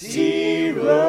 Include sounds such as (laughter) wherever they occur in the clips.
Toby,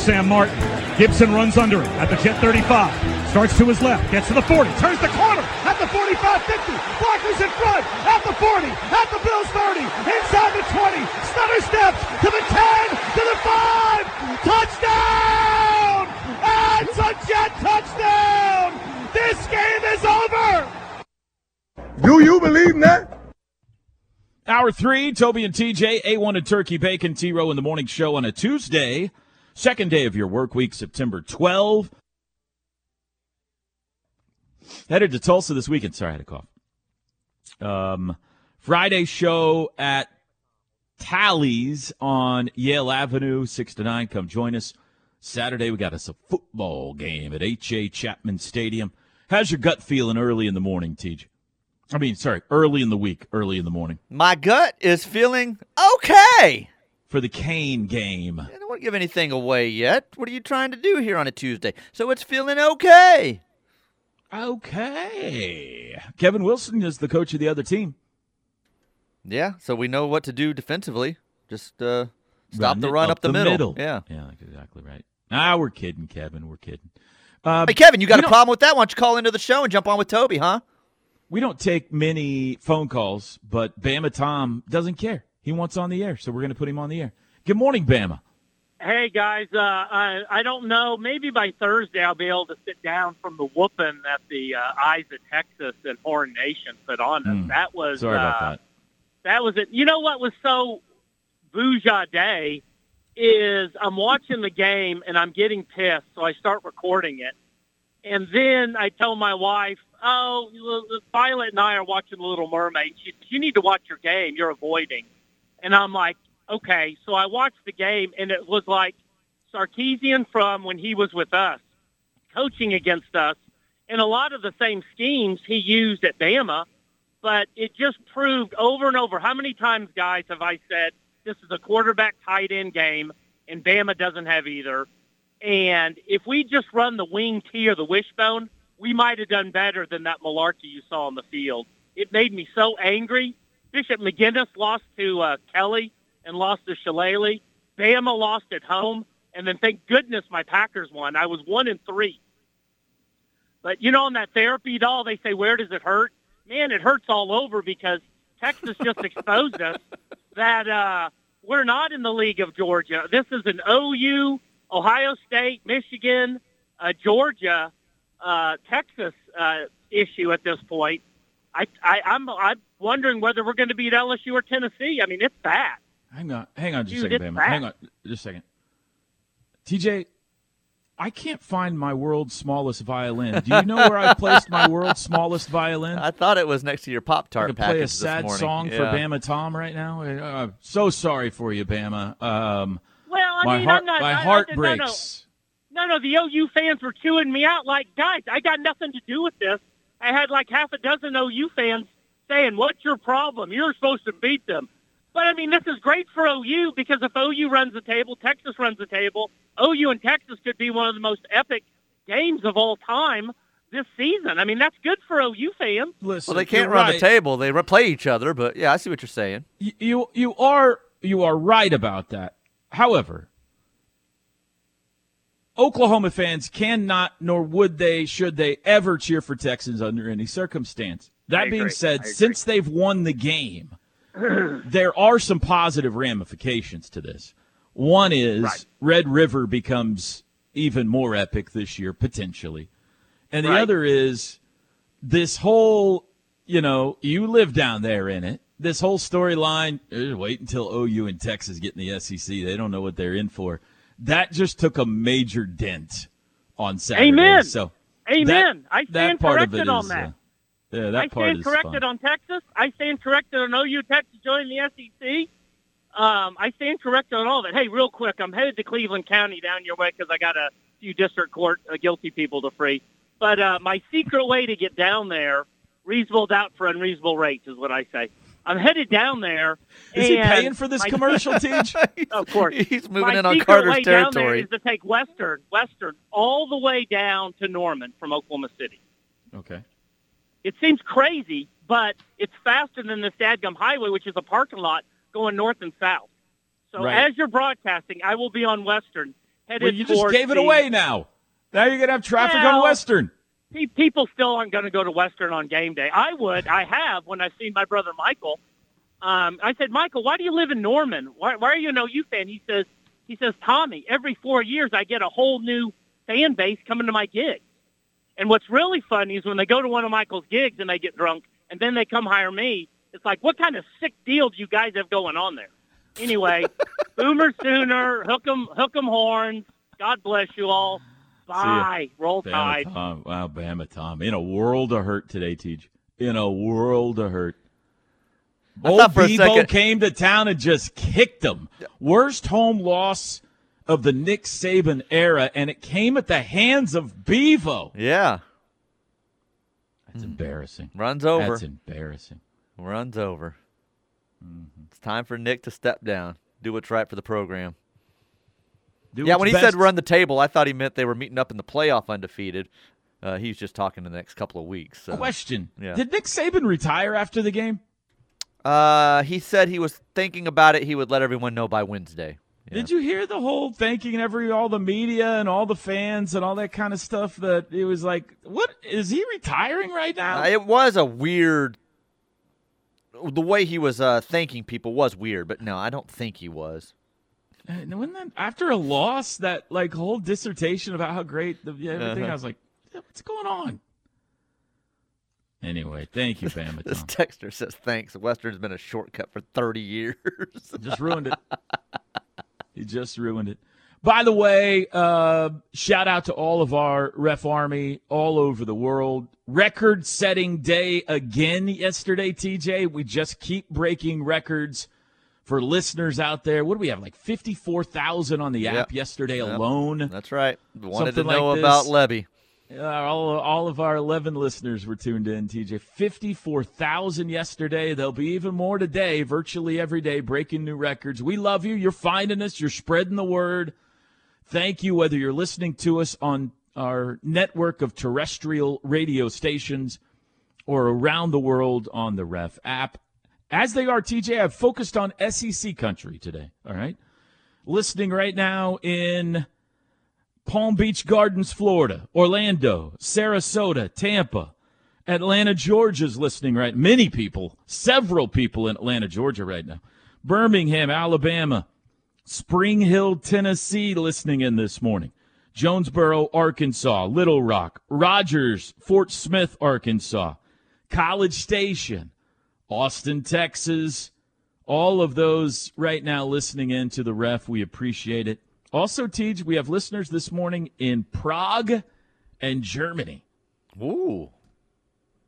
Sam Martin. Gibson runs under it at the Jet 35. Starts to his left, gets to the 40, turns the corner at the 45 50. Blockers in front at the 40, at the Bills 30, inside the 20. Stutter steps to the 10, to the 5. Touchdown! And it's a Jet touchdown! This game is over! Do you believe in that? Hour three, Toby and TJ, A1 and Turkey Bacon, T Row in the morning show on a Tuesday, second day of your work week, September 12. Headed to Tulsa this weekend. Sorry, I had a cough. Um, Friday show at Tally's on Yale Avenue, 6 to 9. Come join us. Saturday, we got us a football game at H.A. Chapman Stadium. How's your gut feeling early in the morning, TJ? I mean, sorry, early in the week, early in the morning My gut is feeling okay. For the Kane game. I don't want to give anything away yet. What are you trying to do here on a Tuesday? So it's feeling okay. Okay. Kevin Wilson is the coach of the other team. Yeah, so we know what to do defensively. Just uh, stop Run the run up, the, middle. Yeah. Yeah, exactly right. Ah, we're kidding, Kevin. We're kidding. Um, Hey, Kevin, you got a problem with that? Why don't you call into the show and jump on with Toby, huh? We don't take many phone calls, but Bama Tom doesn't care. He wants on the air, so we're going to put him on the air. Good morning, Bama. Hey guys, uh, I I don't know. Maybe by Thursday I'll be able to sit down from the whooping that the uh, Eyes of Texas and Horn Nation put on us. Hmm. That was Sorry about uh, that. that was it. You know what was so day is I'm watching the game and I'm getting pissed, so I start recording it, and then I tell my wife, "Oh, Violet and I are watching The Little Mermaid. She, you need to watch your game. You're avoiding." And I'm like, "Okay." So I watched the game, and it was like Sarkisian from when he was with us, coaching against us, and a lot of the same schemes he used at Bama but it just proved over and over. How many times, guys, have I said this is a quarterback tight end game, and Bama doesn't have either? And if we just run the wing T or the wishbone, we might have done better than that malarkey you saw on the field. It made me so angry. Bishop McGuinness lost to uh, Kelly and lost to Shillelagh. Bama lost at home, and then thank goodness my Packers won. I was one in three. But you know, on that therapy doll, they say, "Where does it hurt?" Man, it hurts all over because Texas just exposed us (laughs) that uh, we're not in the league of Georgia. This is an OU, Ohio State, Michigan, uh, Georgia, uh, Texas uh, issue at this point. I, I, I'm, I'm wondering whether we're going to beat LSU or Tennessee. I mean, it's bad. Hang on, hang on just Dude, a second, Bama. Hang on just a second. TJ, I can't find my world's smallest violin. Do you know where I placed my world's (laughs) smallest violin? I thought it was next to your Pop I Tart could package play a sad morning. song for Bama Tom right now. Uh, so sorry for you, Bama. Um, Well, I my mean, heart, I'm not. my I- I- heart no, no. breaks. No, no, the OU fans were chewing me out like, guys, I got nothing to do with this. I had like half a dozen OU fans saying, what's your problem? You're supposed to beat them. But I mean, this is great for OU because if OU runs the table, Texas runs the table, OU and Texas could be one of the most epic games of all time this season. I mean, that's good for OU fans. Listen, Well, they can't run right. the table. They play each other, but yeah, I see what you're saying. Y- You you are you are right about that. However, Oklahoma fans cannot, nor would they, should they ever cheer for Texans under any circumstance. That being said, since they've won the game, (clears throat) there are some positive ramifications to this. One is Right. Red River becomes even more epic this year, potentially. And the Right. other is this whole, you know, you live down there in it. This whole storyline, eh, wait until OU and Texas get in the SEC. They don't know what they're in for. That just took a major dent on Saturday. Amen. So Amen. I that stand part of corrected on is, that. uh, yeah, that I part stand corrected fun. on Texas. I stand corrected on OU Texas joining the SEC. Um, I stand corrected on all of it. Hey, real quick, I'm headed to Cleveland County down your way because I got a few district court uh, guilty people to free. But uh, my secret way to get down there, reasonable doubt for unreasonable rates, is what I say. I'm headed down there. Is he paying for this commercial, (laughs) Teach? Of course. (laughs) He's moving My in on Carter's way down there territory. is to take Western, Western, all the way down to Norman from Oklahoma City. okay. It seems crazy, but it's faster than the Stadgum Highway, which is a parking lot going north and south. So Right. as you're broadcasting, I will be on Western headed Well, you just gave it away now. Now you're going to have traffic on Western. Pe- People still aren't going to go to Western on game day. I would. I have when I've seen my brother Michael. Um, I said, Michael, why do you live in Norman? Why, why are you an OU fan? He says, he says, Tommy, every four years I get a whole new fan base coming to my gigs. And what's really funny is when they go to one of Michael's gigs and they get drunk, and then they come hire me. It's like, what kind of sick deal do you guys have going on there? Anyway, (laughs) Boomer Sooner, hook 'em, hook 'em horns. God bless you all. Bye. Roll Bama Tide. Tom. Wow, Bama Tom. In a world of hurt today, Teach. In a world of hurt. I Old thought for a Bevo came to town and just kicked them. Worst home loss of the Nick Saban era, and it came at the hands of Bevo. Yeah, That's embarrassing. runs over. That's embarrassing. Runs over. Mm-hmm. It's time for Nick to step down. Do what's right for the program. Do yeah, when he best. said run the table, I thought he meant they were meeting up in the playoff undefeated. Uh, he was just talking in the next couple of weeks. So. Question: Yeah. Did Nick Saban retire after the game? Uh, he said he was thinking about it. He would let everyone know by Wednesday. Yeah. Did you hear the whole thanking every all the media and all the fans and all that kind of stuff? That it was like, what is he retiring right now? Uh, it was a weird. The way he was uh, thanking people was weird, but no, I don't think he was. And when that, after a loss, that like whole dissertation about how great the yeah, everything, Uh-huh. I was like, "Yeah, what's going on? Anyway, thank you, Bama (laughs) This texter says thanks. Western's been a shortcut for 30 years. just ruined it. He just ruined it. By the way, uh, shout out to all of our ref army all over the world. Record setting day again yesterday, TJ. We just keep breaking records for listeners out there. What do we have? Like 54,000 on the app Yep. yesterday Yep. alone. That's right. Wanted Something to know like about. Levy. Uh, all, all of our 11 listeners were tuned in, TJ. 54,000 yesterday. There'll be even more today, virtually every day, breaking new records. We love you. You're finding us. You're spreading the word. Thank you, whether you're listening to us on our network of terrestrial radio stations or around the world on the Ref app. As they are, TJ, I've focused on SEC country today. All right. Listening right now in Palm Beach Gardens, Florida, Orlando, Sarasota, Tampa, Atlanta, Georgia's listening right. Many people, several people in Atlanta, Georgia right now. Birmingham, Alabama, Spring Hill, Tennessee listening in this morning. Jonesboro, Arkansas, Little Rock, Rogers, Fort Smith, Arkansas, College Station, Austin, Texas, all of those right now listening in to the ref. We appreciate it. Also, Tej, we have listeners this morning in Prague and Germany. Ooh.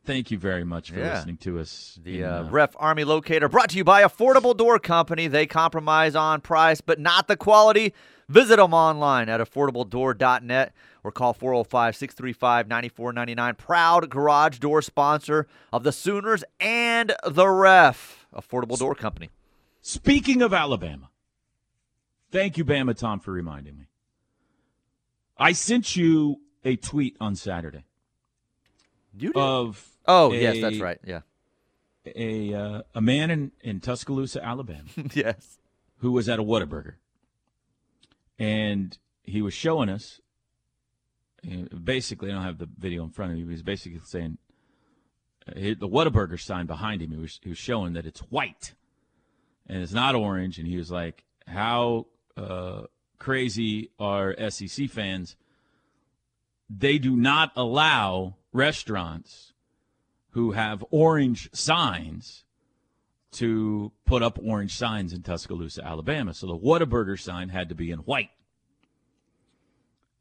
Thank you very much for Yeah. listening to us. The in, uh, uh, Ref Army Locator brought to you by Affordable Door Company. They compromise on price, but not the quality. Visit them online at affordabledoor.net or call 405 635 9499. Proud garage door sponsor of the Sooners and the Ref. Affordable Door Company. Speaking of Alabama, thank you, Bama Tom, for reminding me. I sent you a tweet on Saturday You did? of oh, yes, that's right. Yeah. a uh, a man in, in Tuscaloosa, Alabama, (laughs) yes. who was at a Whataburger, and he was showing us. Basically, I don't have the video in front of me. He was basically saying the Whataburger sign behind him. He was he was showing that it's white, and it's not orange. And he was like, "How uh, crazy are SEC fans, they do not allow restaurants who have orange signs to put up orange signs in Tuscaloosa, Alabama. So the Whataburger sign had to be in white.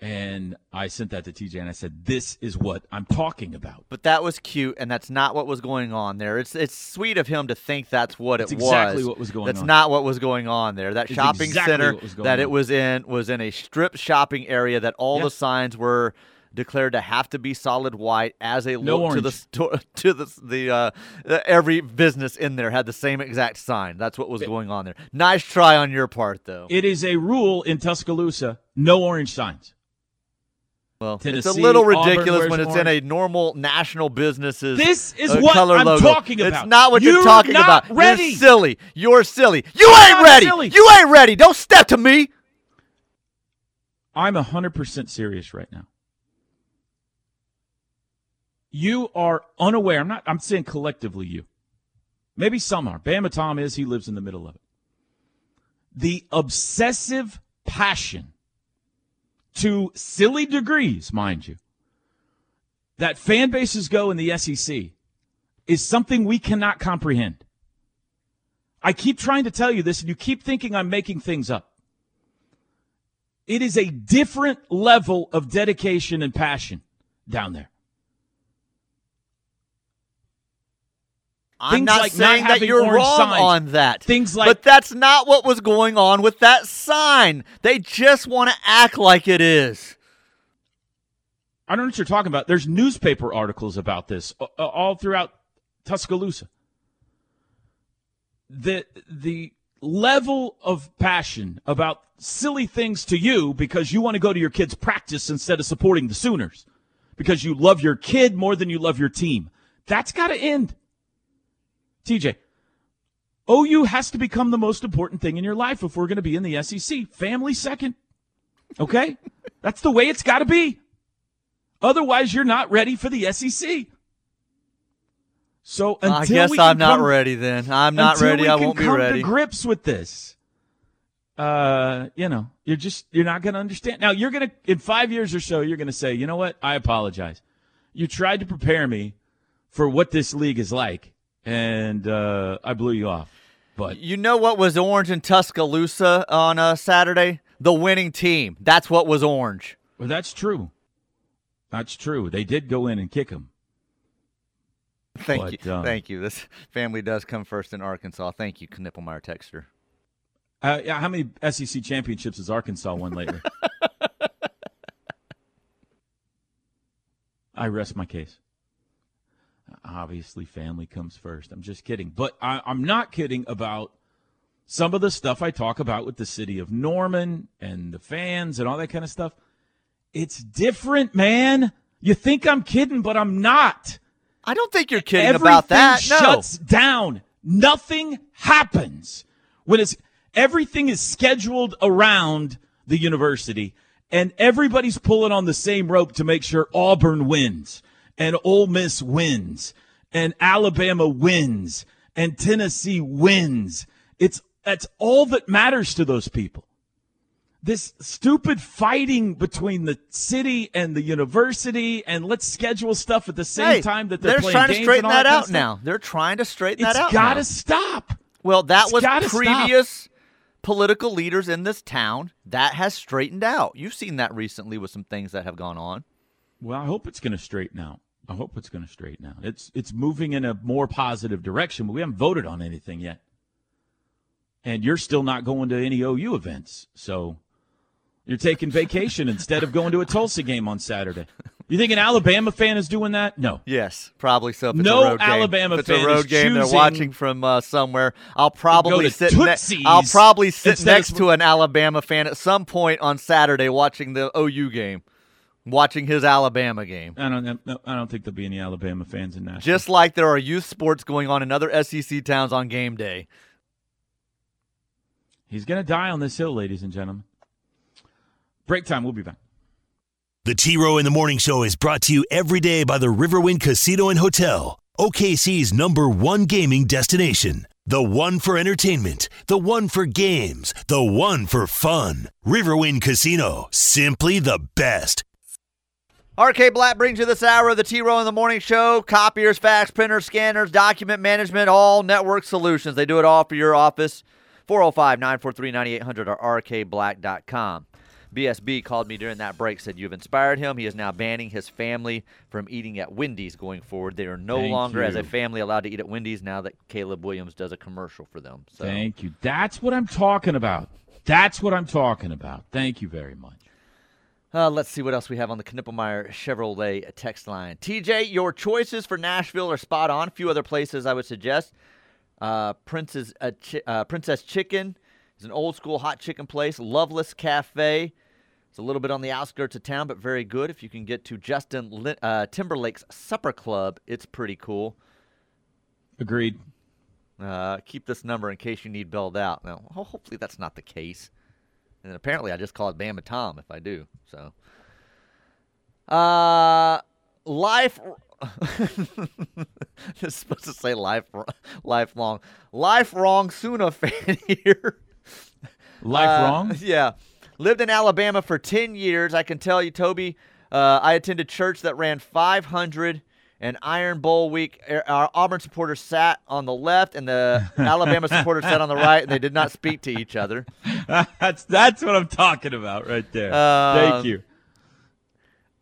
And I sent that to TJ and I said, This is what I'm talking about. But that was cute, and that's not what was going on there. It's it's sweet of him to think that's what That's it exactly was. what was going that's on. not what was going on there. That It's shopping exactly center what was going that it was in was in a strip shopping area that all Yeah. the signs were declared to have to be solid white as a No look to the store (laughs) to the the uh, uh, every business in there had the same exact sign. That's what was going on there. Nice try on your part though. It is a rule in Tuscaloosa no orange signs. Well, it's a little ridiculous when it's in a normal national business's This is uh, what color I'm logo. talking about. It's not what You're you're talking about. ready. You're silly. You're silly. You I'm ain't ready. silly. You ain't ready. Don't step to me. I'm 100% serious right now. You are unaware. I'm not, I'm saying collectively you. Maybe some are. Bama Tom is. He lives in the middle of it. The obsessive passion to silly degrees, mind you, that fan bases go in the SEC is something we cannot comprehend. I keep trying to tell you this, and you keep thinking I'm making things up. It is a different level of dedication and passion down there. I'm Things not like not saying that you're wrong signs. on that. Things like- but that's not what was going on with that sign. They just want to act like it is. I don't know what you're talking about. There's newspaper articles about this uh, uh, all throughout Tuscaloosa. The the level of passion about silly things to you because you want to go to your kid's practice instead of supporting the Sooners because you love your kid more than you love your team. That's got to end. TJ, OU has to become the most important thing in your life if we're going to be in the SEC. Family second. Okay? (laughs) That's the way it's got to be. Otherwise, you're not ready for the SEC. So until I guess I'm can not come- ready then. I'm not ready. I won't be come ready. To grips with this. Uh, you know, you're just you're not going to understand. Now you're going to in five years or so, you're going to say, you know what? I apologize. You tried to prepare me for what this league is like, and uh, I blew you off. But You know what was orange in Tuscaloosa on uh, Saturday? The winning team. That's what was orange. well, that's true. That's true. They did go in and kick him. Thank But, you. um, Thank you. This family does come first in Arkansas. Thank you, Knippelmeier Texter. Uh, yeah, how many SEC championships has Arkansas won lately? (laughs) I rest my case. Obviously, family comes first. I'm just kidding. But I, I'm not kidding about some of the stuff I talk about with the city of Norman and the fans and all that kind of stuff. It's different, man. You think I'm kidding, but I'm not. I don't think you're kidding Everything about that. No. shuts down. Nothing happens when it's everything is scheduled around the university, and everybody's pulling on the same rope to make sure Auburn wins, and Ole Miss wins, and Alabama wins, and Tennessee wins. It's that's all that matters to those people this stupid fighting between the city and the university, and let's schedule stuff at the same Hey, time that they're, playing trying to straighten all that out stuff. now. They're trying to straighten It's that out. It's got to stop. Well, that It's was gotta stop. previous political leaders in this town. That has straightened out. You've seen that recently with some things that have gone on. Well, I hope it's going to straighten out. I hope it's going to straighten out. It's it's moving in a more positive direction, but we haven't voted on anything yet. And you're still not going to any OU events, so you're taking vacation (laughs) instead of going to a Tulsa game on Saturday. You think an Alabama fan is doing that? No. Yes, probably so. It's No a road game. Alabama it's fan a road is game they're watching from uh, somewhere. I'll probably sit. Ne- I'll probably sit instead of next to an Alabama fan at some point on Saturday watching the OU game, watching his Alabama game. I don't. I don't think there'll be any Alabama fans in Nashville. Just like there are youth sports going on in other SEC towns on game day. He's going to die on this hill, ladies and gentlemen. Break time. We'll be back. The T Row in the Morning Show is brought to you every day by the Riverwind Casino and Hotel, OKC's number one gaming destination. The one for entertainment, the one for games, the one for fun. Riverwind Casino, simply the best. RK Black brings you this hour of the T Row in the Morning Show. Copiers, fax printers, scanners, document management, all network solutions. They do it all for your office. 405 943 9800 or rkblack.com. BSB called me during that break, said you've inspired him. He is now banning his family from eating at Wendy's going forward. They are no Thank longer, as a family, allowed to eat at Wendy's now that Caleb Williams does a commercial for them. So Thank you. That's what I'm talking about. That's what I'm talking about. Thank you very much. Uh, let's see what else we have on the Knippelmeier Chevrolet text line. TJ, your choices for Nashville are spot on. A few other places I would suggest. Uh, Princess, uh, Chi- uh, Princess Chicken is an old school hot chicken place. Loveless Cafe. It's a little bit on the outskirts of town, but very good. If you can get to Justin Lin- uh, Timberlake's Supper Club, it's pretty cool. Agreed. Uh, keep this number in case you need bailed out. Now, hopefully that's not the case. And apparently, I just call it Bama Tom if I do. So, uh, life. it's (laughs) supposed to say life, lifelong, life wrong. Sooner (laughs) fan here. Life Uh, wrong? (laughs) Yeah. Lived in Alabama for 10 years. I can tell you, Toby, uh, I attended church that ran 500 and Iron Bowl week. Er- Our Auburn supporters sat on the left and the (laughs) Alabama supporters sat on the right, and they did not speak to each other. (laughs) that's that's what I'm talking about right there. Uh, Thank you.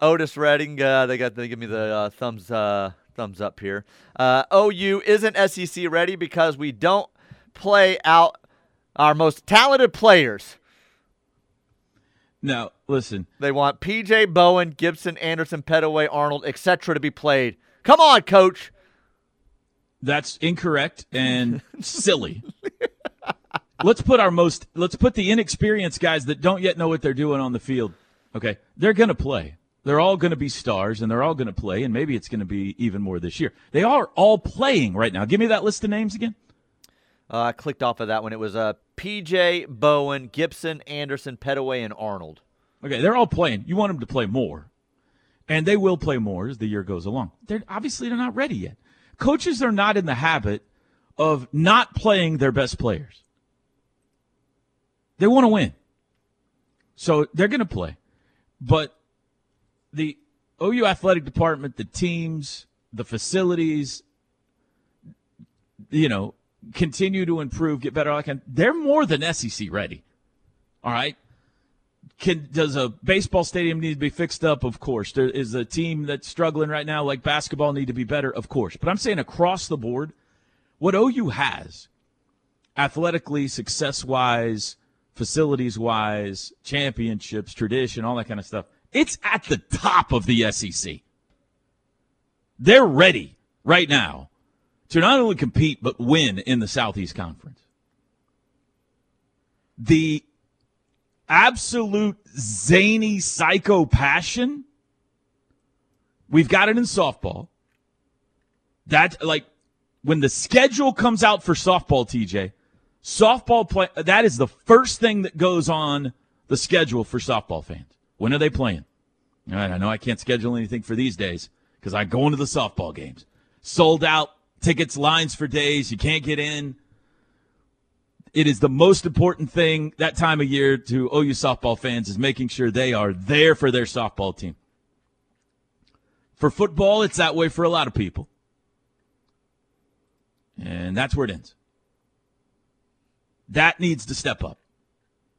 Otis Redding, uh, they got they give me the uh, thumbs uh, thumbs up here. Uh, OU isn't SEC ready because we don't play out our most talented players. No, listen. They want PJ Bowen, Gibson, Anderson, Pettaway, Arnold, etc. to be played. Come on, coach. That's incorrect and silly. let's put our most let's put the inexperienced guys that don't yet know what they're doing on the field. Okay. They're going to play. They're all going to be stars and they're all going to play and maybe it's going to be even more this year. They are all playing right now. Give me that list of names again. Uh, I clicked off of that one. It was uh, PJ Bowen, Gibson, Anderson, Pettaway, and Arnold. Okay, they're all playing. You want them to play more. And they will play more as the year goes along. They're obviously they're not ready yet. Coaches are not in the habit of not playing their best players. They want to win. So they're going to play. But the OU athletic department, the teams, the facilities, you know, continue to improve, get better. They're more than SEC ready. All right. Can does a baseball stadium need to be fixed up? Of course. There is a team that's struggling right now, like basketball, need to be better. Of course. But I'm saying across the board, what OU has, athletically, success wise, facilities wise, championships, tradition, all that kind of stuff, it's at the top of the SEC. They're ready right now to not only compete but win in the Southeast Conference. The absolute zany psycho passion. We've got it in softball. That like when the schedule comes out for softball, TJ, softball play that is the first thing that goes on the schedule for softball fans. When are they playing? All right, I know I can't schedule anything for these days because I go into the softball games. Sold out tickets, lines for days. You can't get in it is the most important thing that time of year to OU softball fans is making sure they are there for their softball team. For football, it's that way for a lot of people. And that's where it ends. That needs to step up.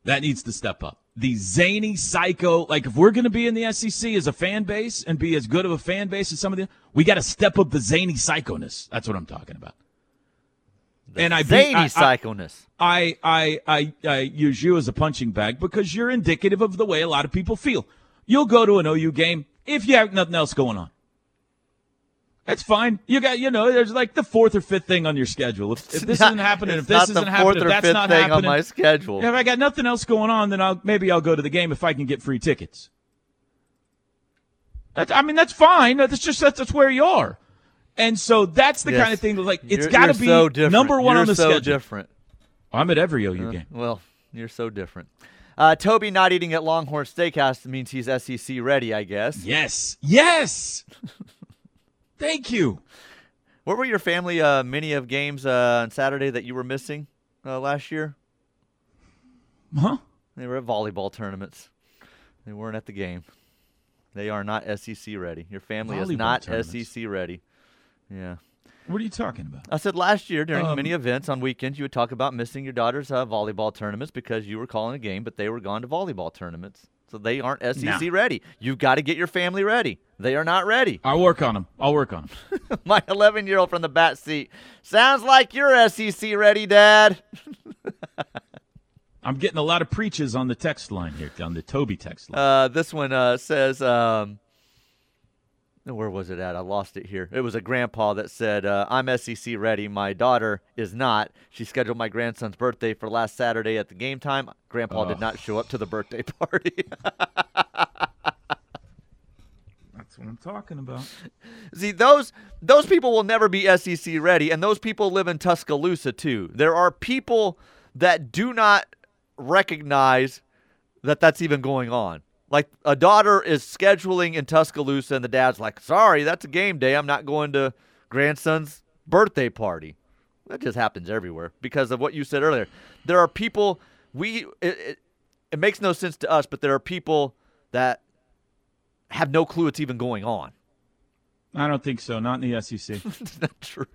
That needs to step up. The zany psycho, like if we're going to be in the SEC as a fan base and be as good of a fan base as some of the, we got to step up the zany psychoness. That's what I'm talking about. And I beat- Zany I- I- psychoness. I, I I I use you as a punching bag because you're indicative of the way a lot of people feel. You'll go to an OU game if you have nothing else going on. That's fine. You got you know there's like the fourth or fifth thing on your schedule. If, if this Not- isn't happening, if this isn't happening, if that's fifth not thing happening, on my schedule. if I got nothing else going on, then I'll maybe I'll go to the game if I can get free tickets. That's, I mean that's fine. That's just that's, that's where you are. And so that's the Yes. kind of thing that like it's You're- got to you're be so different. number one You're on the so schedule. different. I'm at every OU game. Well, you're so different. Uh, Toby not eating at Longhorn Steakhouse means he's SEC ready, I guess. Yes. Yes. (laughs) Thank you. What were your family uh, many of games uh, on Saturday that you were missing uh, last year? Huh? They were at volleyball tournaments. They weren't at the game. They are not SEC ready. Your family is not. SEC ready. Yeah. What are you talking about? I said last year during Um, many events on weekends, you would talk about missing your daughter's uh, volleyball tournaments because you were calling a game, but they were gone to volleyball tournaments. So they aren't SEC Nah. ready. You've got to get your family ready. They are not ready. I'll work on them. I'll work on them. (laughs) My 11 year old from the bat seat. Sounds like you're SEC ready, Dad. (laughs) I'm getting a lot of preaches on the text line here, on the Toby text line. Uh, this one uh, says, um, where was it at? I lost it here. It was a grandpa that said, uh, I'm SEC ready. My daughter is not. She scheduled my grandson's birthday for last Saturday at the game time. Grandpa did not show up to the birthday (laughs) party. That's what I'm talking about. See, those those people will never be SEC ready, and those people live in Tuscaloosa too. There are people that do not recognize that that's even going on. Like a daughter is scheduling in Tuscaloosa, and the dad's like, "Sorry, that's a game day. I'm not going to grandson's birthday party." That just happens everywhere because of what you said earlier. There are people we it, it, it makes no sense to us, but there are people that have no clue it's even going on. I don't think so. Not in the SEC. (laughs) It's not true.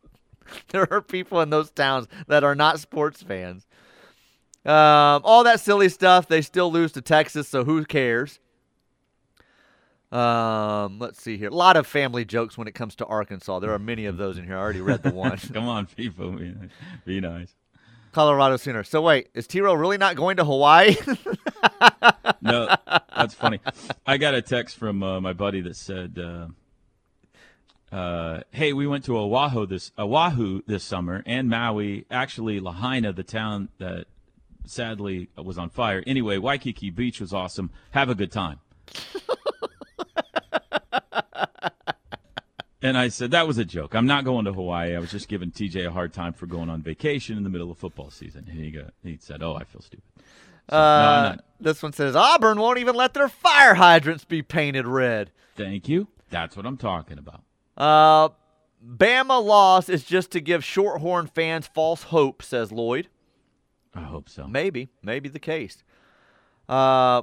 (laughs) there are people in those towns that are not sports fans. Um, all that silly stuff, they still lose to Texas, so who cares? Um, let's see here. A lot of family jokes when it comes to Arkansas. There are many of those in here. I already read the (laughs) one. Come on, people. Be nice. Be nice. Colorado Sooner. So wait, is Tiro really not going to Hawaii? (laughs) No, that's funny. I got a text from uh, my buddy that said, uh, uh, "Hey, we went to Oahu this Oahu this summer and Maui. Actually, Lahaina, the town that sadly was on fire. Anyway, Waikiki Beach was awesome. Have a good time." (laughs) And I said that was a joke. I'm not going to Hawaii. I was just giving TJ a hard time for going on vacation in the middle of football season. And he got he said, "Oh, I feel stupid." So, no, Uh, not. this one says Auburn won't even let their fire hydrants be painted red. Thank you. That's what I'm talking about. Uh, Bama loss is just to give Shorthorn fans false hope, says Lloyd. I hope so. Maybe, maybe the case. Uh,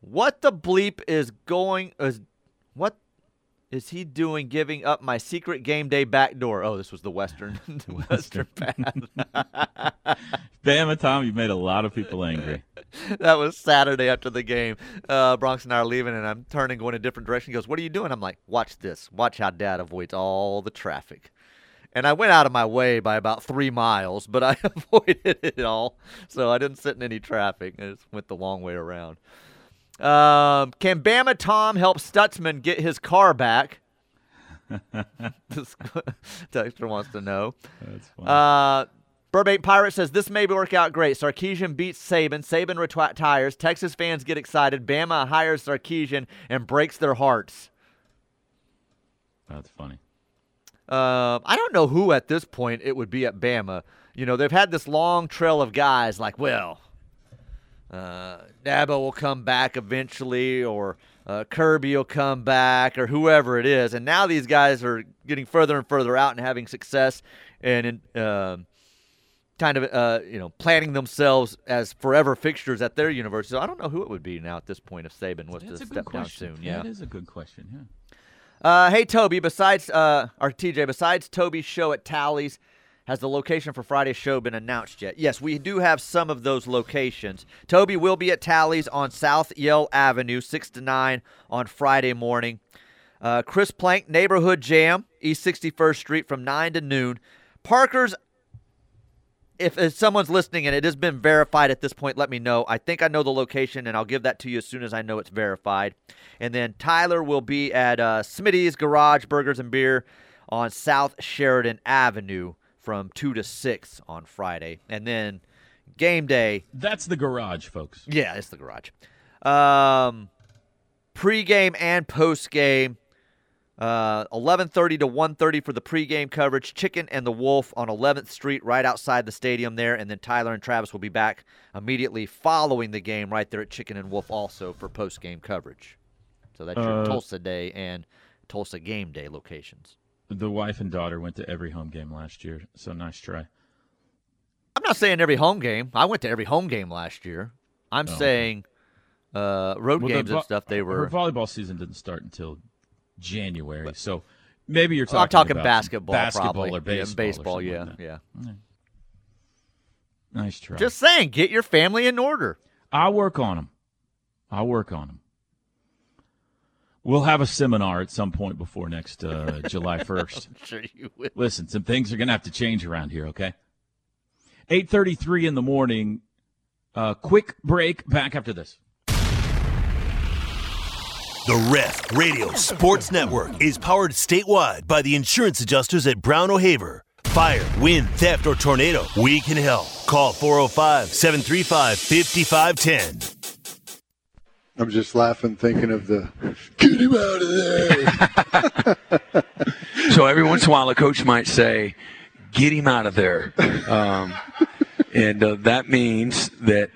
what the bleep is going is what is he doing? Giving up my secret game day backdoor? Oh, this was the Western (laughs) the Western path. (laughs) Bama Tom, you've made a lot of people angry. (laughs) that was Saturday after the game. Uh, Bronx and I are leaving, and I'm turning, going a different direction. He goes, "What are you doing?" I'm like, "Watch this. Watch how Dad avoids all the traffic." And I went out of my way by about three miles, but I (laughs) avoided it all, so I didn't sit in any traffic. I just went the long way around. Um, can Bama Tom help Stutzman get his car back? (laughs) this texter wants to know. That's funny. Uh, Burbank Pirate says this may work out great. Sarkisian beats Saban. Saban retires. Texas fans get excited. Bama hires Sarkisian and breaks their hearts. That's funny. Uh, I don't know who at this point it would be at Bama. You know, they've had this long trail of guys like, well, uh, Dabo will come back eventually, or uh, Kirby will come back, or whoever it is. And now these guys are getting further and further out and having success and in, um kind of, uh, you know, planting themselves as forever fixtures at their university. So I don't know who it would be now at this point if Saban was That's to step down soon. Yeah. That is a good question. Yeah. Uh, hey Toby, besides uh, TJ, besides Toby's show at Tally's, has the location for Friday's show been announced yet? Yes, we do have some of those locations. Toby will be at Tally's on South Yale Avenue, six to nine on Friday morning. Uh, Chris Plank Neighborhood Jam, East 61st Street from nine to noon. Parker's if, if someone's listening and it has been verified at this point, let me know. I think I know the location, and I'll give that to you as soon as I know it's verified. And then Tyler will be at uh, Smitty's Garage Burgers and Beer on South Sheridan Avenue from 2 to 6 on Friday. And then game day, That's the garage, folks. yeah, it's the garage. Um, pre-game and post-game, uh, 11:30 to 1:30 for the pre-game coverage. Chicken and the Wolf on 11th Street, right outside the stadium there, and then Tyler and Travis will be back immediately following the game, right there at Chicken and Wolf, also for post-game coverage. So that's your Uh, Tulsa day and Tulsa game day locations. The wife and daughter went to every home game last year, so nice try. I'm not saying every home game. I went to every home game last year. I'm Oh. saying uh, road Well, games and stuff. They were Her were. volleyball season didn't start until January, so maybe you're talking. I'm talking basketball, basketball probably. or Yeah, baseball. or baseball, something yeah, like yeah. Nice try. Just saying, get your family in order. I'll work on them. I'll work on them. We'll have a seminar at some point before next uh, (laughs) July 1st. I'm sure you will. Listen, some things are going to have to change around here, okay? 8.33 in the morning. Uh, quick break. Back after this. The Ref Radio Sports Network is powered statewide by the insurance adjusters at Brown O'Haver. Fire, wind, theft, or tornado, we can help. Call 405 735 5510. I'm just laughing, thinking of the get him out of there. (laughs) (laughs) So every once in a while, a coach might say, "Get him out of there," um, and uh, that means that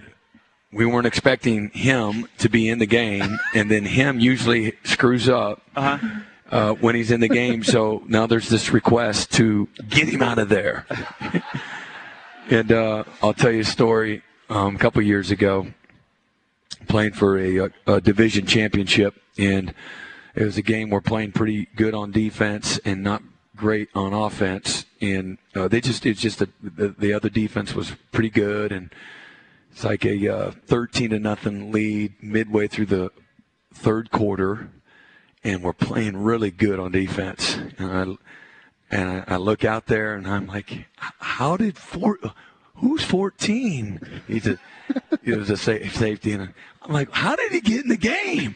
we weren't expecting him to be in the game, and then him usually screws up uh when he's in the game. So now there's this request to get him out of there. (laughs) and uh, I'll tell you a story. Um, a couple years ago, playing for a, a division championship, and it was a game we're playing pretty good on defense and not great on offense. And uh, they just it's just a, the the other defense was pretty good, and it's like a uh, thirteen to nothing lead midway through the third quarter, and we're playing really good on defense. And I and I, look out there and I'm like, how did four? Who's 14? He's a, he was a sa- safety, and I'm like, how did he get in the game?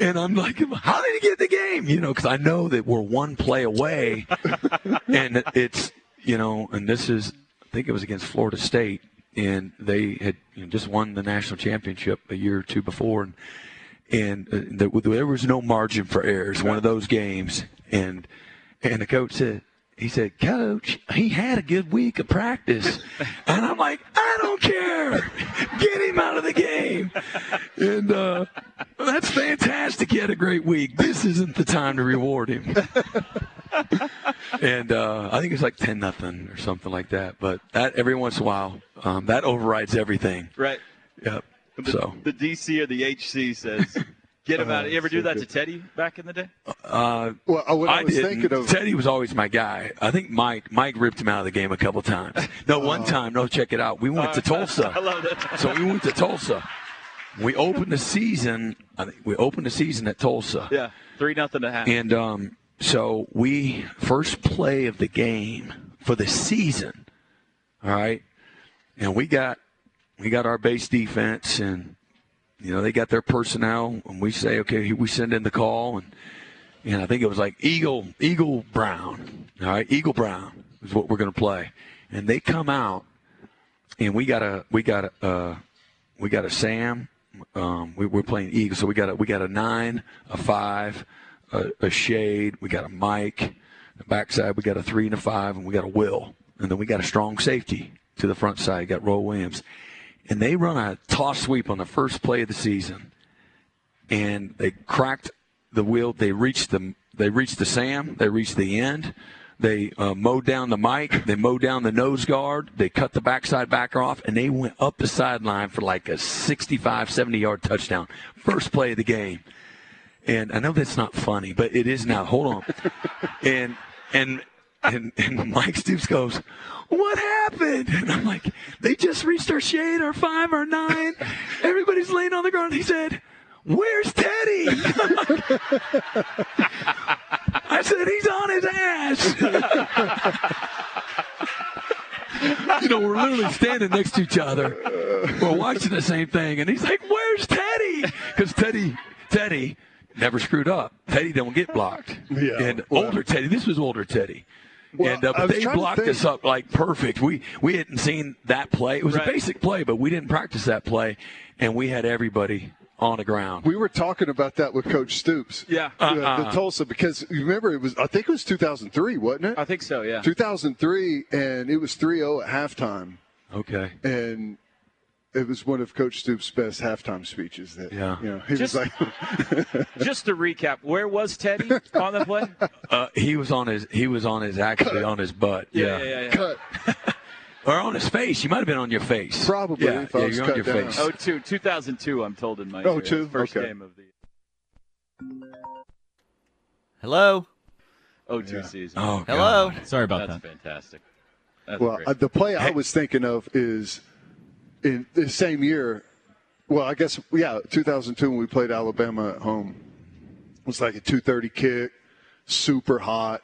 And I'm like, how did he get in the game? You know, because I know that we're one play away, and it's you know, and this is, I think it was against Florida State, and they had you know, just won the national championship a year or two before, and and uh, there, there was no margin for errors. One of those games, and and the coach said, he said, Coach, he had a good week of practice, (laughs) and I'm like, I don't care, get him out of the game, and uh, that's fantastic. He had a great week. This isn't the time to reward him. and uh, I think it's like ten nothing or something like that. But that every once in a while, um, that overrides everything. Right. Yep. So The DC or the HC says, get him out. You ever do that to Teddy back in the day? uh, Well, uh, what I, I, was didn't. thinking of, Teddy was always my guy. I think Mike Mike ripped him out of the game a couple times. No, Oh. one time. No, check it out. We went to Tulsa. (laughs) I love that. So we went to Tulsa. We opened the season. I think we opened the season at Tulsa. Yeah. Three nothing to half. And um, so we first play of the game for the season. All right, and we got we got our base defense, and you know they got their personnel, and we say okay, we send in the call, and and I think it was like Eagle Eagle Brown. All right, Eagle Brown is what we're going to play, and they come out, and we got a we got a uh, we got a Sam. Um, we, we're playing Eagle, so we got a we got a nine, a five, a, a shade. We got a Mike. The backside, we got a three and a five, and we got a Will, and then we got a strong safety to the front side. Got Roy Williams, and they run a toss sweep on the first play of the season, and they cracked the wheel. They reached the they reached the Sam. They reached the end. They uh, mowed down the mic. They mowed down the nose guard. They cut the backside backer off, and they went up the sideline for like a 65, 70 yard touchdown. First play of the game. And I know that's not funny, but it is now. Hold on. (laughs) and and and and Mike Stoops goes, "What happened?" And I'm like, "They just reached our shade, our five, our nine. Everybody's laying on the ground." He said, "Where's Teddy?" I said, "He's on his ass." you know, we're literally standing next to each other. We're watching the same thing, and he's like, "Where's Teddy?" Because Teddy, Teddy never screwed up. Teddy don't get blocked. Yeah, and well- older Teddy, this was older Teddy. Well, and uh, but they blocked us up like perfect. We we hadn't seen that play. It was Right. a basic play, but we didn't practice that play, and we had everybody on the ground. we were talking about that with Coach Stoops. Yeah. Uh, the Uh-uh. Tulsa, because you remember it was, I think it was 2003, wasn't it? I think so, yeah. 2003, and it was 3 0 at halftime. okay. and it was one of Coach Stoops' best halftime speeches. That Yeah. you know, he Just- was like, (laughs) Just to recap, where was Teddy on the play? Uh, he was on his he was on his actually on his butt. Yeah. yeah, yeah. cut. (laughs) Or on his face. You might have been on your face. Probably, Yeah, if I yeah was you're on your down. face. Oh, two, 2002, I'm told in my Oh, uh, two? first Okay. game of the Hello. 02 Yeah. season. Oh, Hello. God. Sorry about that. That's that. fantastic. That's Well, great. uh, the play I was thinking of is in the same year. Well, I guess yeah, 2002 when we played Alabama at home. It was like a 2:30 kick, super hot,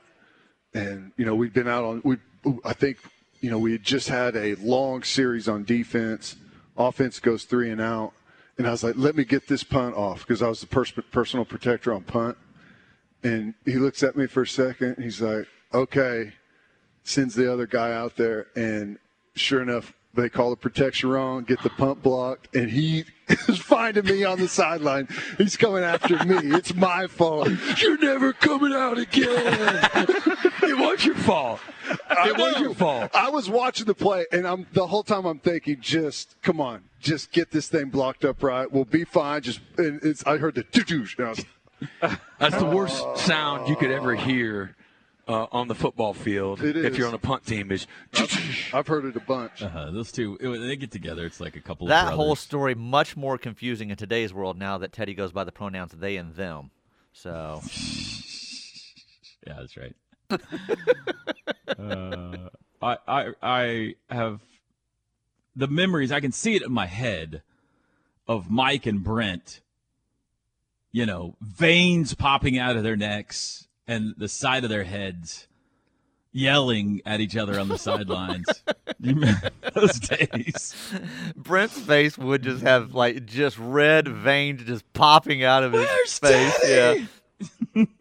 and you know we'd been out on we. I think you know we had just had a long series on defense. Offense goes three and out, and I was like, let me get this punt off because I was the pers- personal protector on punt. And he looks at me for a second. He's like, okay sends the other guy out there, and sure enough, they call the protection wrong, get the pump blocked, and he (laughs) is finding me on the sideline. He's coming after me. It's my fault. You're never coming out again. it was your fault. It was your fault. I was watching the play, and I'm the whole time I'm thinking, just come on, just get this thing blocked up right. We'll be fine. Just and it's, I heard the doo-doo, and That's the worst sound you could ever hear uh, on the football field It if is. you're on a punt team. Is I've heard it a bunch. Uh-huh, those two, it, they get together. It's like a couple That of whole story much more confusing in today's world now that Teddy goes by the pronouns they and them. So (laughs) Yeah, that's right. (laughs) uh, I, I, I have the memories. I can see it in my head of Mike and Brent. You know, veins popping out of their necks and the side of their heads, yelling at each other on the sidelines. (laughs) Those days? Brent's face would just have like just red veins just popping out of his Where's face. Yeah. (laughs)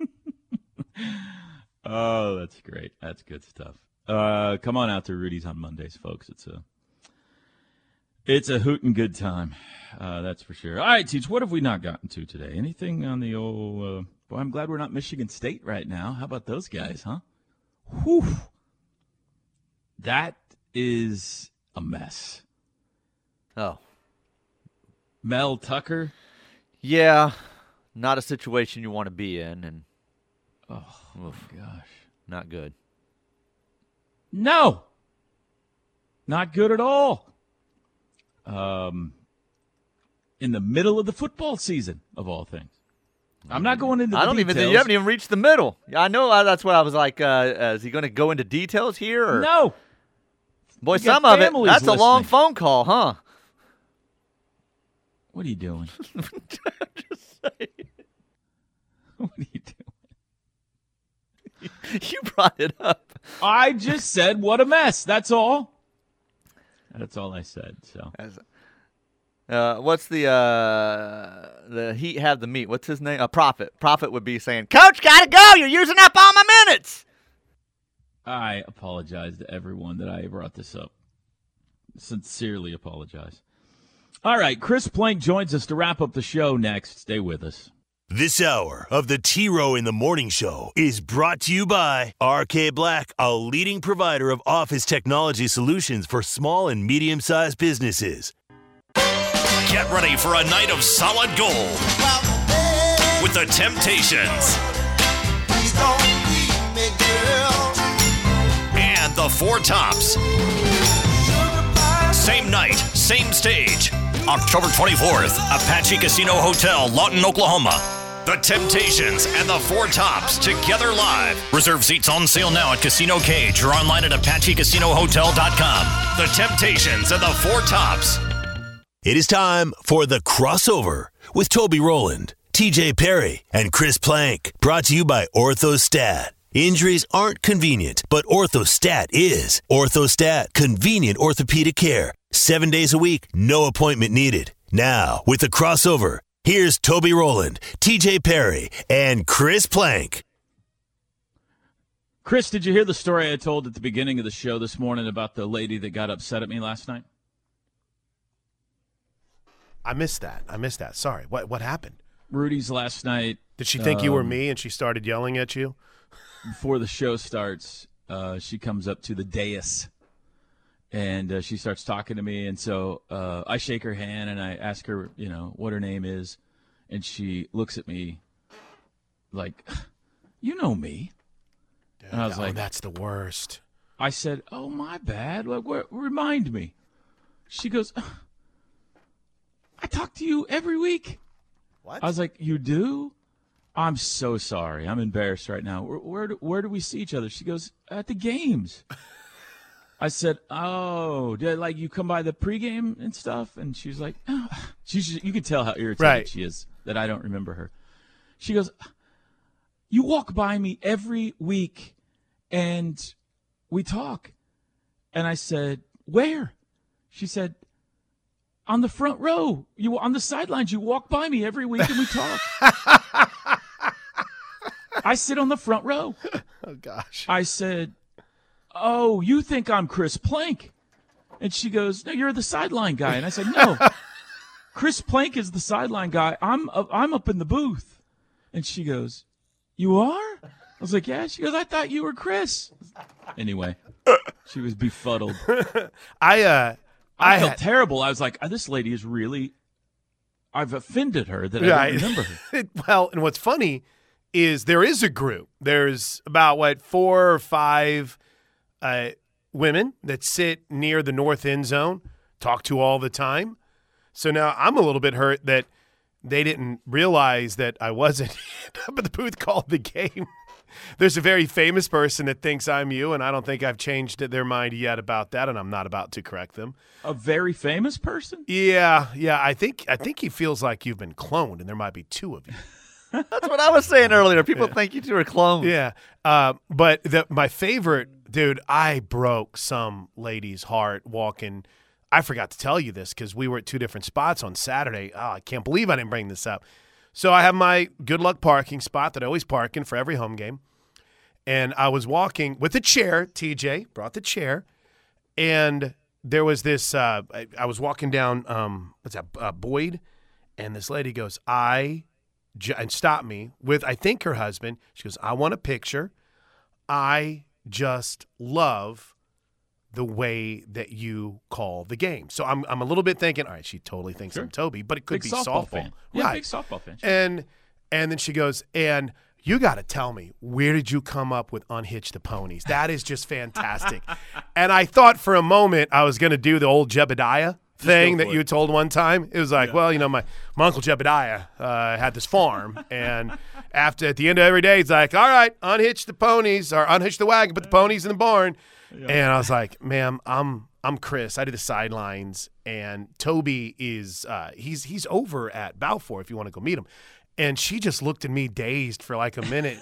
Oh, that's great. That's good stuff. Uh, come on out to Rudy's on Mondays, folks. It's a it's a hootin' good time. Uh, that's for sure. All right, Teach, what have we not gotten to today? Anything on the old? Uh, boy, I'm glad we're not Michigan State right now. How about those guys, huh? Whew. That is a mess. Oh, Mel Tucker. yeah. Not a situation you want to be in, and Oh my gosh. not good. No. Not good at all. Um, in the middle of the football season, of all things. I'm not going into. The I don't even think you haven't even reached the middle. I know. That's what I was like. Uh, uh, is he going to go into details here? Or? No. Boy, You some of it. That's a long phone call, huh? What are you doing? (laughs) Just saying. what are you doing? (laughs) you brought it up. I just said what a mess. That's all. That's all I said. So Uh, what's the uh, the Heat have the meat? What's his name? A uh, prophet. Prophet would be saying, "Coach, gotta go. You're using up all my minutes." I apologize to everyone that I brought this up. Sincerely apologize. All right, Chris Plank joins us to wrap up the show next. Stay with us. This hour of the T Row in the Morning Show is brought to you by RK Black, a leading provider of office technology solutions for small and medium sized businesses. Get ready for a night of solid gold with the Temptations and the Four Tops. Same night, same stage. October 24th, Apache Casino Hotel, Lawton, Oklahoma. The Temptations and the Four Tops together live. Reserve seats on sale now at Casino Cage or online at ApacheCasinoHotel.com. The Temptations and the Four Tops. It is time for the crossover with Toby Rowland, TJ Perry, and Chris Plank. Brought to you by Orthostat. Injuries aren't convenient, but Orthostat is. Orthostat, convenient orthopedic care. Seven days a week, no appointment needed. Now, with the crossover, here's Toby Rowland, TJ Perry, and Chris Plank. Chris, did you hear the story I told at the beginning of the show this morning about the lady that got upset at me last night? I missed that. I missed that. Sorry. What what happened? Rudy's last night. Did she think you were um, me and she started yelling at you? before the show starts, uh, she comes up to the dais and uh, she starts talking to me, and so uh, I shake her hand and I ask her, you know, what her name is, and she looks at me like, (laughs) "You know me," and I was oh, like, that's the worst. I said, "Oh, my bad. Like, where, remind me." She goes, "I talk to you every week." What? I was like, "You do?" I'm so sorry. I'm embarrassed right now. Where where do, where do we see each other? She goes, "At the games." (laughs) I said, "Oh, did like you come by the pregame and stuff?" And she's like, oh. "She's you could tell how irritated Right. she is that I don't remember her." She goes, "You walk by me every week, and we talk." And I said, "Where?" She said, "On the front row. You on the sidelines. You walk by me every week, and we talk." (laughs) I sit on the front row. Oh gosh. I said, "Oh, you think I'm Chris Plank?" And she goes, "No, you're the sideline guy." And I said, "No, (laughs) Chris Plank is the sideline guy. I'm uh, I'm up in the booth." And she goes, "You are?" I was like, "Yeah." She goes, "I thought you were Chris." Anyway, (laughs) she was befuddled. I uh I, I felt had- terrible. I was like, "This lady is really." I've offended her that I don't remember her. (laughs) well, and what's funny is there is a group. There's about what four or five uh, women that sit near the north end zone, talk to all the time. So now I'm a little bit hurt that they didn't realize that I wasn't (laughs) up at the booth called the game. There's a very famous person that thinks I'm you, and I don't think I've changed their mind yet about that, and I'm not about to correct them. A very famous person. Yeah, yeah, I think I think he feels like you've been cloned, and there might be two of you. (laughs) That's what I was saying earlier. People think you two are clones. Yeah. Uh, but the, my favorite, dude, I broke some lady's heart walking. I forgot to tell you this because we were at two different spots on Saturday. Oh, I can't believe I didn't bring this up. So I have my good luck parking spot that I always park in for every home game. And I was walking with a chair. TJ brought the chair. And there was this, uh, I, I was walking down, um, what's that, uh, Boyd. And this lady goes, I and stopped me with I think her husband. She goes, "I want a picture. I just love the way that you call the game." So I'm I'm a little bit thinking, all right, she totally thinks I'm Toby, but it could Big be softball softball. Yeah, right? big softball fan. And and then she goes, and you got to tell me where did you come up with unhitch the ponies? That is just fantastic. (laughs) and I thought for a moment I was going to do the old Jebediah thing that you told one time. It was like, well, you know, my, my uncle Jebediah uh, had this farm, and after at the end of every day, he's like, all right, unhitch the ponies or unhitch the wagon, put the ponies in the barn. And I was like, ma'am, I'm I'm Chris. I do the sidelines, and Toby is uh, he's he's over at Balfour if you want to go meet him. And she just looked at me dazed for like a minute.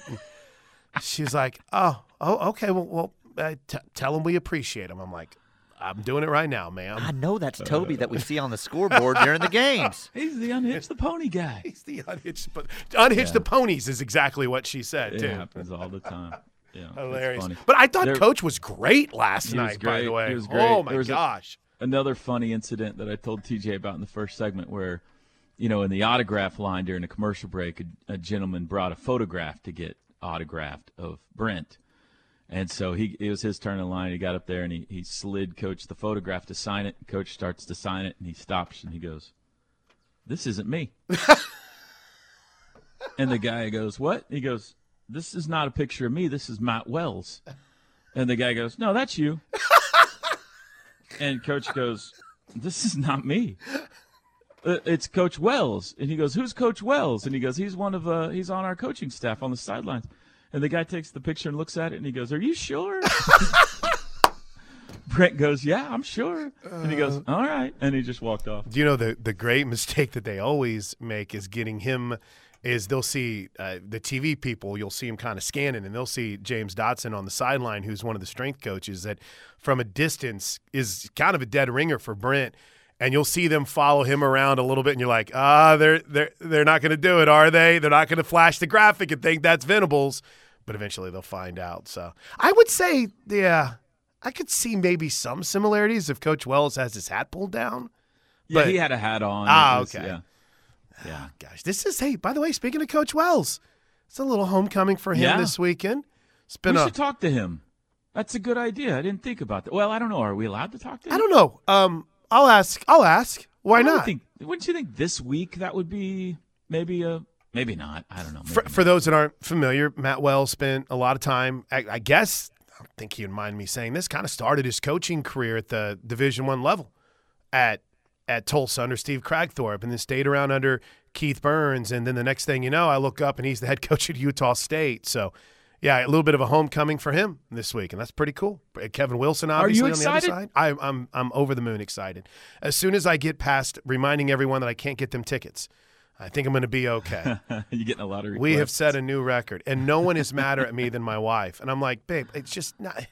she's she like, "Oh, oh, okay. Well, well, uh, t- tell him we appreciate him." I'm like, "I'm doing it right now, ma'am." I know that's Toby that we see on the (laughs) scoreboard during the games. He's the unhitch the pony guy. He's the unhitched, but unhitch the ponies is exactly what she said It too. happens all the time. Yeah, Hilarious. But I thought There- Coach was great last night. By the way, great. oh my was a- gosh. another funny incident that I told TJ about in the first segment where, you know, in the autograph line during a commercial break, a, a gentleman brought a photograph to get autographed of Brent. And so he it was his turn in line. He got up there and he, he slid Coach the photograph to sign it. Coach starts to sign it and he stops and he goes, This isn't me. (laughs) and the guy goes, What? He goes, This is not a picture of me. This is Matt Wells. And the guy goes, No, that's you. (laughs) And coach goes, "This is not me. Uh, it's Coach Wells." And he goes, "Who's Coach Wells?" And he goes, "He's one of uh, he's on our coaching staff on the sidelines." And the guy takes the picture and looks at it and he goes, "Are you sure?" (laughs) Brent goes, "Yeah, I'm sure." And he goes, "All right," and he just walked off. Do you know the the great mistake that they always make is getting him is they'll see uh, the TV people you'll see him kind of scanning and they'll see James Dotson on the sideline who's one of the strength coaches that from a distance is kind of a dead ringer for Brent and you'll see them follow him around a little bit and you're like ah they're they're they're not going to do it are they they're not going to flash the graphic and think that's Venables but eventually they'll find out so I would say yeah I could see maybe some similarities if Coach Wells has his hat pulled down Yeah, But- he had a hat on. Ah, was- okay. Yeah. Yeah. Gosh, this is hey. By the way, speaking of Coach Wells, it's a little homecoming for him Yeah. this weekend. It's been we a should talk to him. That's a good idea. I didn't think about that. Well, I don't know. Are we allowed to talk to him? I don't know. Um, I'll ask. I'll ask. Why I not? Think, wouldn't you think this week that would be maybe a maybe not? I don't know. For, for those that aren't familiar, Matt Wells spent a lot of time. I, I guess I don't think he would mind me saying this. Kind of started his coaching career at the Division One level, at at Tulsa under Steve Kragthorpe, and then stayed around under Keith Burns. And then the next thing you know, I look up and he's the head (laughs) coach at Utah State. So. Yeah, a little bit of a homecoming for him this week, and that's pretty cool. Uh, Kevin Wilson, obviously, you on the other excited? side. I, I'm I'm over the moon excited. As soon as I get past reminding everyone that I can't get them tickets, I think I'm going to be okay. (laughs) you getting a lot of requests. We have set a new record, and no one is madder at me than my wife. And I'm like, babe, it's just not.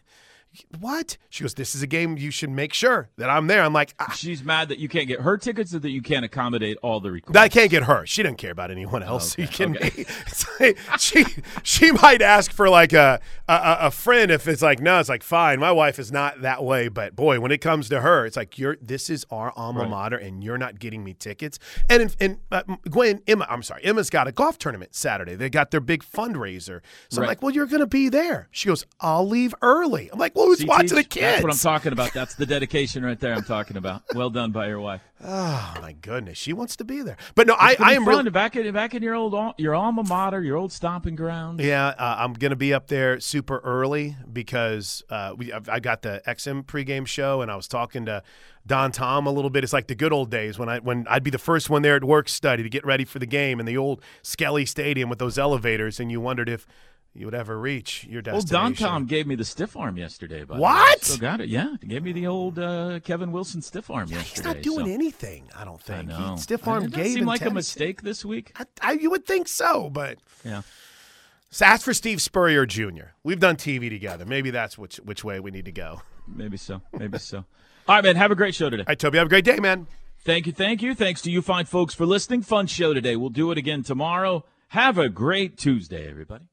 What? She goes, this is a game you should make sure that I'm there. I'm like, ah, She's mad that you can't get her tickets or that you can't accommodate all the requests. I can't get her. She doesn't care about anyone else. Okay, you can okay. (laughs) Like, she she might ask for like a, a a friend if it's like no, it's like fine. My wife is not that way, but boy, when it comes to her, it's like you're this is our alma Right. mater, and you're not getting me tickets. And in, and uh, Gwen Emma, I'm sorry, Emma's got a golf tournament Saturday. They got their big fundraiser. So I'm like, well, you're gonna be there. She goes, I'll leave early. I'm like, well, who's See, watching Teach? the kids? That's what I'm talking about. That's the dedication right there. I'm talking about. Well done by your wife. (laughs) Oh my goodness, she wants to be there. But no, It's I I am really back in back in your old your alma mater, your old stomping ground. Yeah, uh, I'm going to be up there super early because uh, we I got the XM pregame show and I was talking to Don Tom a little bit. It's like the good old days when I when I'd be the first one there at work study to get ready for the game in the old Skelly Stadium with those elevators, and you wondered if you would ever reach your Well, destination. Don Tom gave me the stiff arm yesterday. By. What? Still got it? Yeah, he gave me the old uh, Kevin Wilson stiff arm yeah, yesterday. He's not doing so- anything. I don't think. I know. He stiff arm Did that seem like a mistake this week. I, I, you would think so, but Yeah. so ask for Steve Spurrier Jr. We've done TV together. Maybe that's which which way we need to go. Maybe so. Maybe so. All right, man. Have a great show today. All right, Toby, have a great day, man. Thank you. Thank you. Thanks to you fine folks for listening. Fun show today. We'll do it again tomorrow. Have a great Tuesday, everybody.